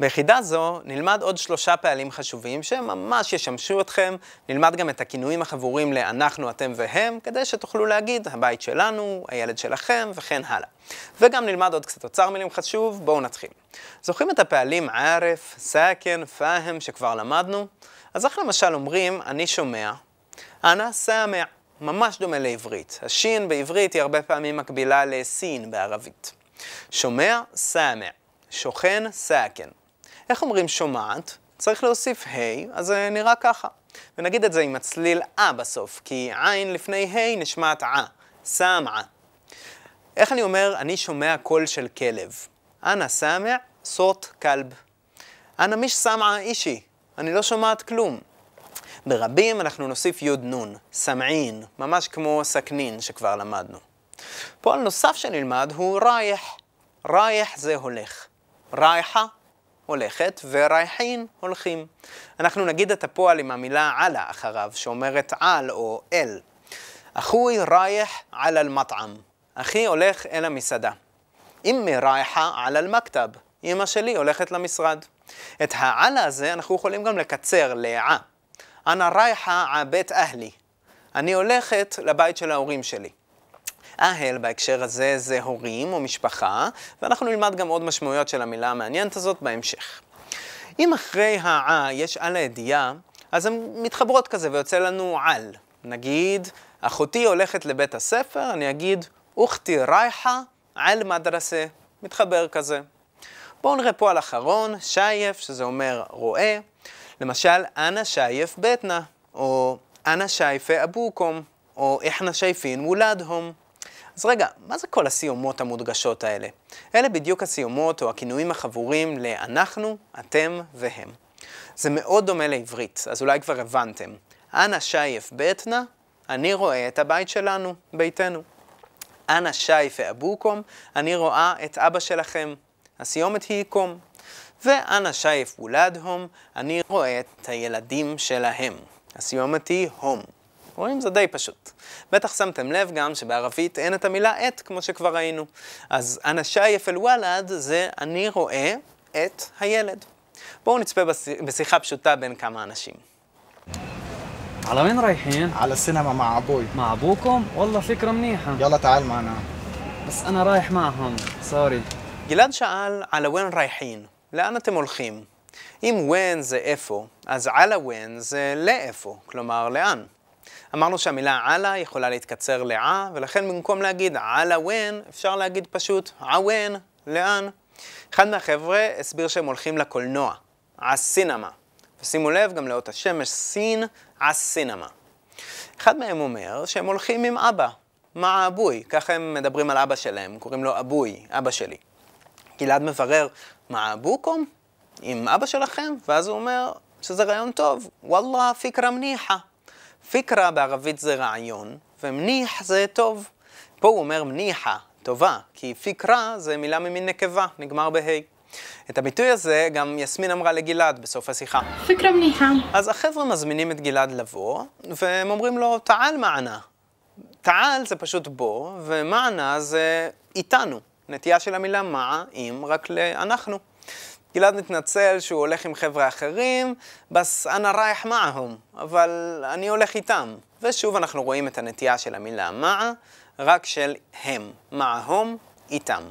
ביחידה זו נלמד עוד שלושה פעלים חשובים שממש ישמשו אתכם, נלמד גם את הכינויים החבורים לאנחנו, אתם והם, כדי שתוכלו להגיד הבית שלנו, הילד שלכם וכן הלאה. וגם נלמד עוד קצת אוצר מילים חשוב, בואו נתחיל. זוכרים את הפעלים ערף, סאקן, פאהם שכבר למדנו? אז איך למשל אומרים אני שומע? אנא סאמע, ממש דומה לעברית. השין בעברית היא הרבה פעמים מקבילה לסין בערבית. שומע, سامع. שוכן, ساكن. איך אומרים שומעת? צריך להוסיף ה', אז זה נראה ככה. ונגיד את זה עם הצליל אה בסוף, כי עין לפני ה' נשמעת אה, سامعة. איך אני אומר, אני שומע קול של כלב? أنا سامع صوت كلب. أنا مش سامعة إشي, אני לא שומעת כלום. ברבים אנחנו נוסיף יוד נון, سامعين, ממש כמו ساكنين שכבר למדנו. פועל נוסף שנלמד הוא רייח. רייח זה הולך. רייחה הולכת ורייחין הולכים. אנחנו נגיד את הפועל עם המילה עלה אחריו, שאומרת על או אל. אחוי רייח על אל-מטעם. אחי הולך אל המסעדה. אמי רייחה על אל-מכתב. אמא שלי הולכת למשרד. את העלה הזה אנחנו יכולים גם לקצר לעה. אנא רייחה עבית אהלי. אני הולכת לבית של ההורים שלי. אהל בהקשר הזה זה הורים או משפחה, ואנחנו נלמד גם עוד משמעויות של המילה המעניינת הזאת בהמשך. אם אחרי העה יש על הידיעה, אז הן מתחברות כזה ויוצא לנו על. נגיד, אחותי הולכת לבית הספר, אני אגיד, אוכתי רייחה על מדרסה. מתחבר כזה. בואו נראה פה על אחרון, שייף, שזה אומר רואה. למשל, אנא שייף בטנה, או אנא שייפה אבוקום, או איחנה שייפין וולדהום. אז רגע, מה זה כל הסיומות המודגשות האלה? אלה בדיוק הסיומות או הכינויים החבורים לאנחנו, אתם והם. זה מאוד דומה לעברית, אז אולי כבר הבנתם. אנא שייף בטנה, אני רואה את הבית שלנו, ביתנו. אנא שייף אבוקום, אני רואה את אבא שלכם. הסיומת היא קום. ואנא שייף וולדהום, אני רואה את הילדים שלהם. הסיומת היא הום. רואים? זה די פשוט. בטח שמתם לב גם שבערבית אין את המילה את, כמו שכבר ראינו. אז אנא שייף אל וולד זה אני רואה את הילד. בואו נצפה בשיחה פשוטה בין כמה אנשים. على وين رايحين؟ على السينما مع ابوي مع ابوكم؟ والله فكرة منيحة يلا تعال معنا بس انا رايح معهم سوري גלעד שאל על הוון רייחין, לאן אתם הולכים? אם ון זה איפה, אז על הוון זה לאיפה, כלומר לאן. אמרנו שהמילה עלה יכולה להתקצר לעה, ולכן במקום להגיד עלה ון, אפשר להגיד פשוט עוון, לאן. אחד מהחבר'ה הסביר שהם הולכים לקולנוע, עסינמה. ושימו לב גם לאות השמש סין, עסינמה. אחד מהם אומר שהם הולכים עם אבא, מה אבוי, ככה הם מדברים על אבא שלהם, קוראים לו אבוי, אבא שלי. גלעד מברר, מה אבוקום? עם אבא שלכם? ואז הוא אומר שזה רעיון טוב, וואלה פיקרה מניחה. פיקרא בערבית זה רעיון, ומניח זה טוב. פה הוא אומר מניחה, טובה, כי פיקרא זה מילה ממין נקבה, נגמר בה'. את הביטוי הזה גם יסמין אמרה לגלעד בסוף השיחה. פיקרא מניחה. אז החבר'ה מזמינים את גלעד לבוא, והם אומרים לו, תעל מענה. תעל זה פשוט בו, ומענה זה איתנו. נטייה של המילה מה, אם, רק לאנחנו. גלעד מתנצל שהוא הולך עם חבר'ה אחרים, בס אנא רייח מעהם, אבל אני הולך איתם. ושוב אנחנו רואים את הנטייה של המילה מה, רק של הם, מעהם, איתם.